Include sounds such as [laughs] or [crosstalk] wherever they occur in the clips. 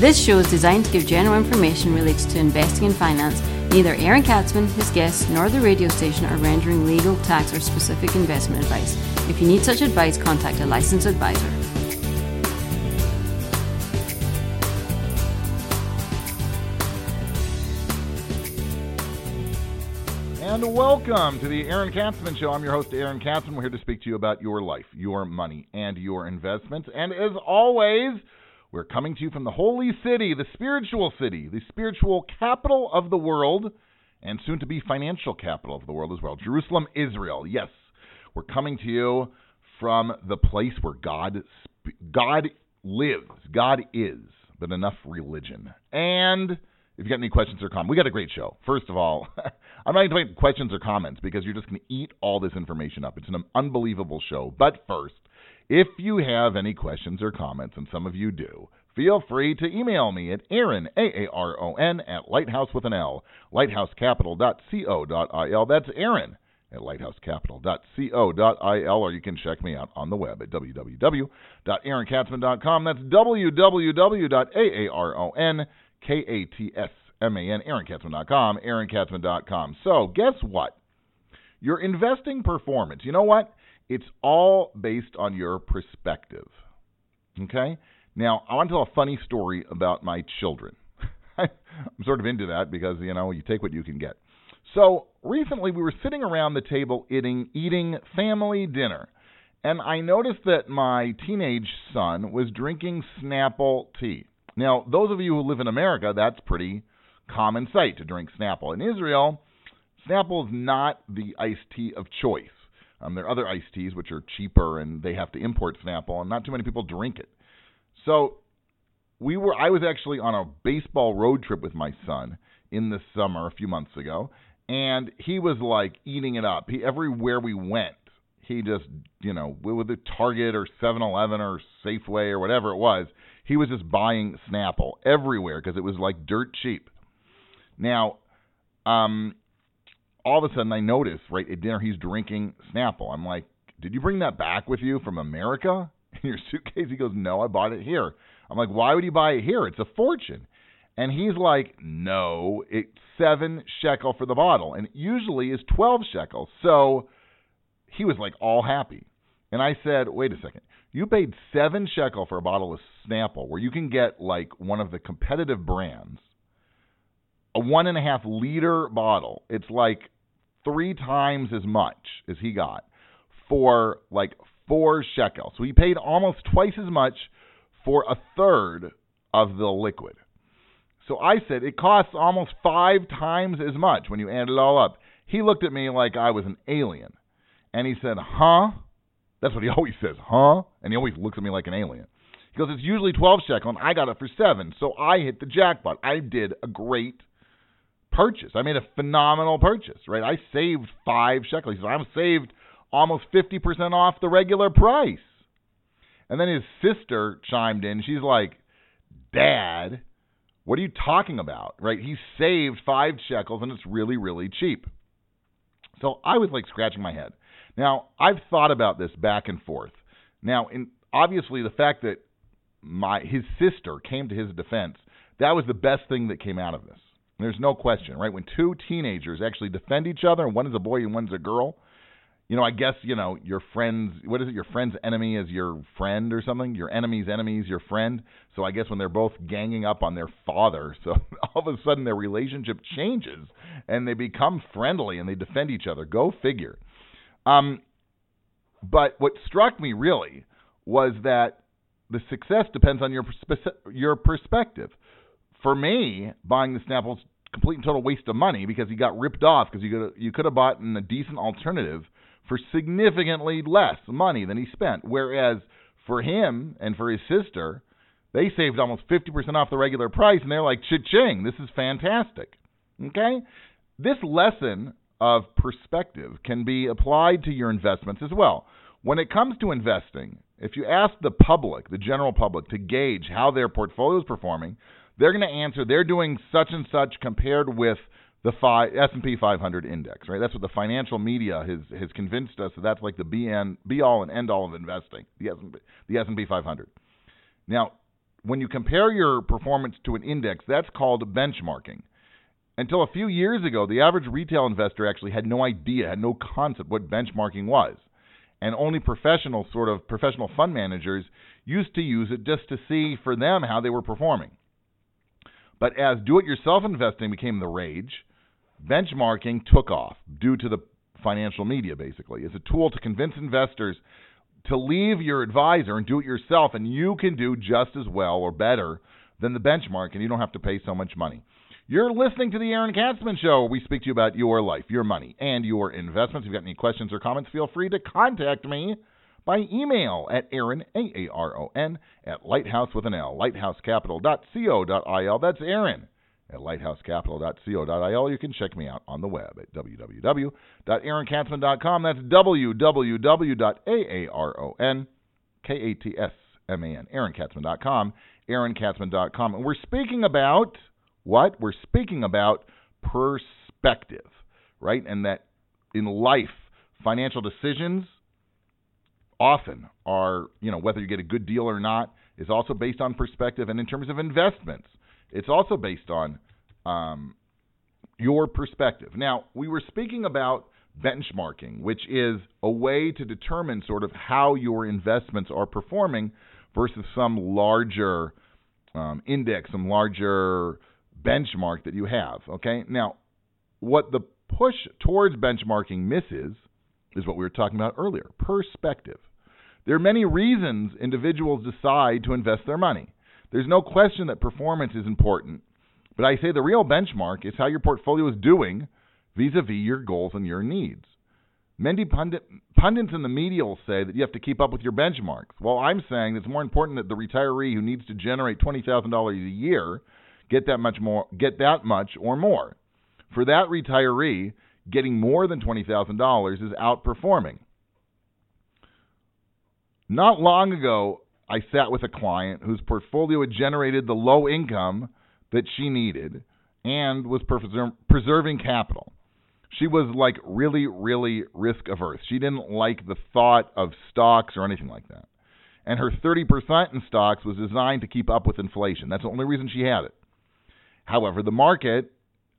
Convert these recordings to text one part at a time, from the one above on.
This show is designed to give general information related to investing and finance. Neither Aaron Katsman, his guests, nor the radio station are rendering legal, tax, or specific investment advice. If you need such advice, contact a licensed advisor. And welcome to the Aaron Katsman Show. I'm your host, Aaron Katsman. We're here to speak to you about your life, your money, and your investments. And as always, we're coming to you from the holy city, the spiritual city, the spiritual capital of the world, and soon to be financial capital of the world as well. Jerusalem, Israel. Yes, we're coming to you from the place where God God lives. God is, but enough religion. And if you got any questions or comments, we got a great show. First of all, [laughs] I'm not going to make questions or comments because you're just going to eat all this information up. It's an unbelievable show. But first, if you have any questions or comments, and some of you do, feel free to email me at Aaron, A-A-R-O-N, at lighthouse with an L, lighthousecapital.co.il. That's Aaron at lighthousecapital.co.il, or you can check me out on the web at www.aaronkatsman.com. That's www.aaronkatsman, aaronkatsman.com, aaronkatsman.com. So, guess what? Your investing performance, you know what? It's all based on your perspective. Okay? Now, I want to tell a funny story about my children. [laughs] I'm sort of into that because, you know, you take what you can get. So, recently we were sitting around the table eating eating family dinner, and I noticed that my teenage son was drinking Snapple tea. Now, those of you who live in America, that's pretty common sight to drink Snapple. In Israel, Snapple is not the iced tea of choice. Um, there are other iced teas which are cheaper and they have to import Snapple, and not too many people drink it. So we were. I was actually on a baseball road trip with my son in the summer a few months ago, and he was like eating it up. He everywhere we went, he just you know with the Target or Seven Eleven or Safeway or whatever it was, he was just buying Snapple everywhere because it was like dirt cheap. Now, um, all of a sudden I notice right at dinner he's drinking Snapple. I'm like, did you bring that back with you from America [laughs] in your suitcase? He goes, no, I bought it here. I'm like, why would you buy it here? It's a fortune. And he's like, no, it's seven shekel for the bottle, and it usually is twelve shekels. So he was like all happy. And I said, wait a second. You paid seven shekel for a bottle of Snapple, where you can get like one of the competitive brands, a one and a half liter bottle. It's like three times as much as he got for like four shekels. So he paid almost twice as much for a third of the liquid. So I said it costs almost five times as much when you add it all up. He looked at me like I was an alien. And he said, Huh? That's what he [laughs] always says, huh? And he always looks at me like an alien. He goes, It's usually 12 shekel, and I got it for seven. So I hit the jackpot. I did a great purchase. I made a phenomenal purchase, right? I saved five shekels. I'm saved almost 50% off the regular price. And then his sister chimed in. She's like, Dad, what are you talking about? Right? He saved five shekels and it's really, really cheap. So I was like scratching my head. Now, I've thought about this back and forth. Now, in, obviously, the fact that my his sister came to his defense, that was the best thing that came out of this. There's no question, right? When two teenagers actually defend each other, and one is a boy and one's a girl, you know, I guess, you know, your friend's, what is it, your friend's enemy is your friend or something? Your enemy's enemy is your friend. So I guess when they're both ganging up on their father, [laughs] so all of a sudden their relationship changes and they become friendly and they defend each other. Go figure. Um, but what struck me really was that the success depends on your your perspective. For me, buying the Snapple's complete and total waste of money because he got ripped off because you could you could have bought a decent alternative for significantly less money than he spent. Whereas for him and for his sister, they saved almost 50% off the regular price, and they're like, cha-ching, this is fantastic. Okay? This lesson of perspective can be applied to your investments as well. When it comes to investing, if you ask the public, the general public, to gauge how their portfolio is performing, they're going to answer they're doing such and such compared with the S&P 500 index, right? That's what the financial media has has convinced us that that's like the BN be all and end all of investing, the S&P, the S&P 500. Now, when you compare your performance to an index, that's called benchmarking. Until a few years ago, the average retail investor actually had no idea, had no concept what benchmarking was. And only professional sort of professional fund managers used to use it just to see for them how they were performing. But as do it yourself investing became the rage, benchmarking took off due to the financial media basically as a tool to convince investors to leave your advisor and do it yourself and you can do just as well or better than the benchmark and you don't have to pay so much money. You're listening to the Aaron Katsman Show, we speak to you about your life, your money, and your investments. If you've got any questions or comments, feel free to contact me by email at Aaron, A-A-R-O-N, at lighthouse with an L, lighthousecapital.co.il. That's Aaron at lighthousecapital.co.il. You can check me out on the web at www.aaronkatsman.com. That's www.aaronkatsman, aaronkatsman.com, aaronkatsman.com. And we're speaking about what? We're speaking about perspective, right? And that in life, financial decisions often are, you know, whether you get a good deal or not, is also based on perspective. And in terms of investments, it's also based on um, your perspective. Now, we were speaking about benchmarking, which is a way to determine sort of how your investments are performing versus some larger um, index, some larger benchmark that you have. Okay, now what the push towards benchmarking misses is what we were talking about earlier perspective. There are many reasons individuals decide to invest their money. There's no question that performance is important, but I say the real benchmark is how your portfolio is doing vis a vis your goals and your needs. Many pundit, pundits in the media will say that you have to keep up with your benchmarks. Well, I'm saying it's more important that the retiree who needs to generate $20,000 a year get that much more, get that much or more. For that retiree, getting more than $20,000 is outperforming. Not long ago, I sat with a client whose portfolio had generated the low income that she needed and was preserving capital. She was like really, really risk averse. She didn't like the thought of stocks or anything like that. And her 30% in stocks was designed to keep up with inflation. That's the only reason she had it. However, the market,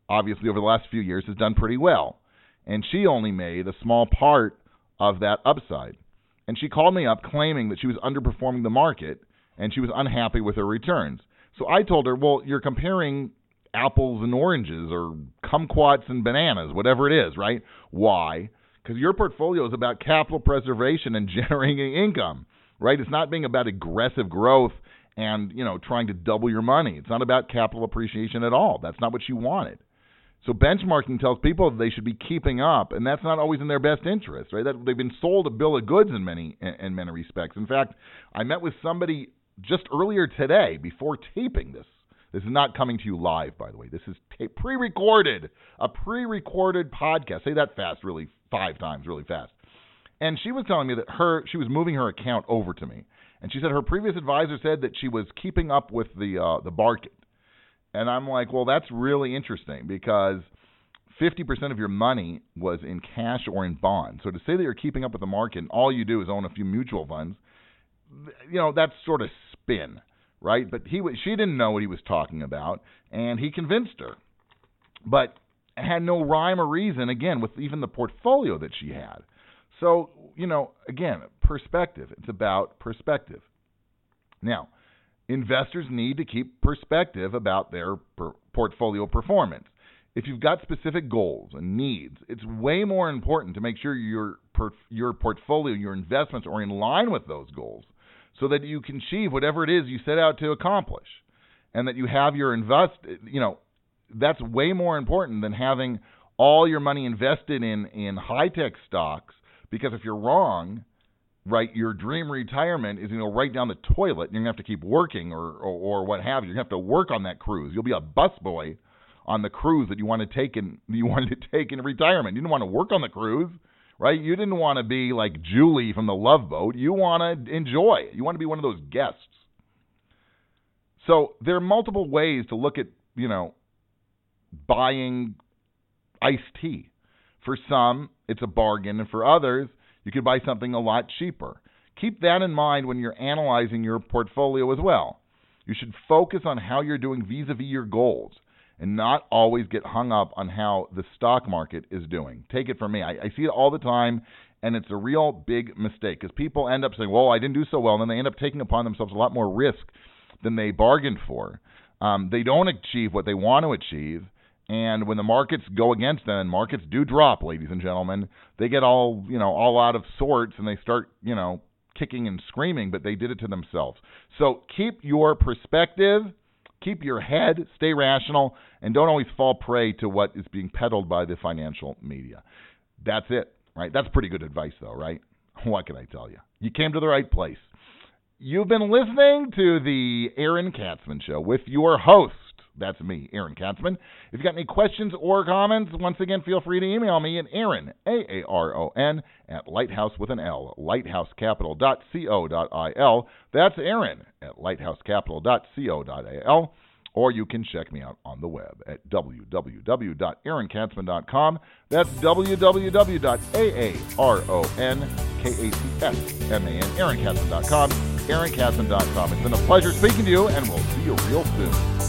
obviously, over the last few years has done pretty well. And she only made a small part of that upside. And she called me up claiming that she was underperforming the market and she was unhappy with her returns. So I told her, well, you're comparing apples and oranges or kumquats and bananas, whatever it is, right? Why? Because your portfolio is about capital preservation and [laughs] generating income, right? It's not being about aggressive growth and you know trying to double your money. It's not about capital appreciation at all. That's not what you wanted. So benchmarking tells people they should be keeping up, and that's not always in their best interest, right? That they've been sold a bill of goods in many in many respects. In fact, I met with somebody just earlier today before taping this. This is not coming to you live, by the way. This is pre-recorded, a pre-recorded podcast. Say that fast, really five times, really fast. And she was telling me that her she was moving her account over to me, and she said her previous advisor said that she was keeping up with the uh, the market. And I'm like, well, that's really interesting because 50% of your money was in cash or in bonds. So to say that you're keeping up with the market and all you do is own a few mutual funds, you know, that's sort of spin, right? But he she didn't know what he was talking about, and he convinced her, but had no rhyme or reason. Again, with even the portfolio that she had. So you know, again, perspective. It's about perspective. Now, investors need to keep perspective about their per- portfolio performance. If you've got specific goals and needs, it's way more important to make sure your per- your portfolio, your investments are in line with those goals so that you can achieve whatever it is you set out to accomplish and that you have your invest, you know, that's way more important than having all your money invested in in high-tech stocks because if you're wrong, right, your dream retirement is to go right down the toilet. You're going to have to keep working or, or, or what have you. You're going to have to work on that cruise. You'll be a busboy on the cruise that you want to take in [laughs] you wanted to take in retirement. You didn't want to work on the cruise, right? You didn't want to be like Julie from the Love Boat. You want to enjoy. You want to be one of those guests. So there are multiple ways to look at, you know, buying iced tea. For some, it's a bargain, and for others, you could buy something a lot cheaper. Keep that in mind when you're analyzing your portfolio as well. You should focus on how you're doing vis a vis your goals and not always get hung up on how the stock market is doing. Take it from me. I, I see it all the time, and it's a real big mistake because people end up saying, well, I didn't do so well, and then they end up taking upon themselves a lot more risk than they bargained for. Um, they don't achieve what they want to achieve. And when the markets go against them, and markets do drop, ladies and gentlemen, they get all you know all out of sorts, and they start you know kicking and screaming. But they did it to themselves. So keep your perspective keep your head, stay rational, and don't always fall prey to what is being peddled by the financial media. That's it, right? That's pretty good advice, though, right? [laughs] What can I tell you? You came to the right place. You've been listening to the Aaron Katsman Show with your host. That's me, Aaron Katsman. If you got any questions or comments, once again, feel free to email me at Aaron, A A R O N, at lighthouse with an L, lighthousecapital.co.il. That's Aaron at lighthousecapital.co.il. Or you can check me out on the web at www.aaronkatsman.com. That's www.aaronkatsman, aaronkatsman.com, aaronkatsman.com. It's been a pleasure speaking to you, and we'll see you real soon.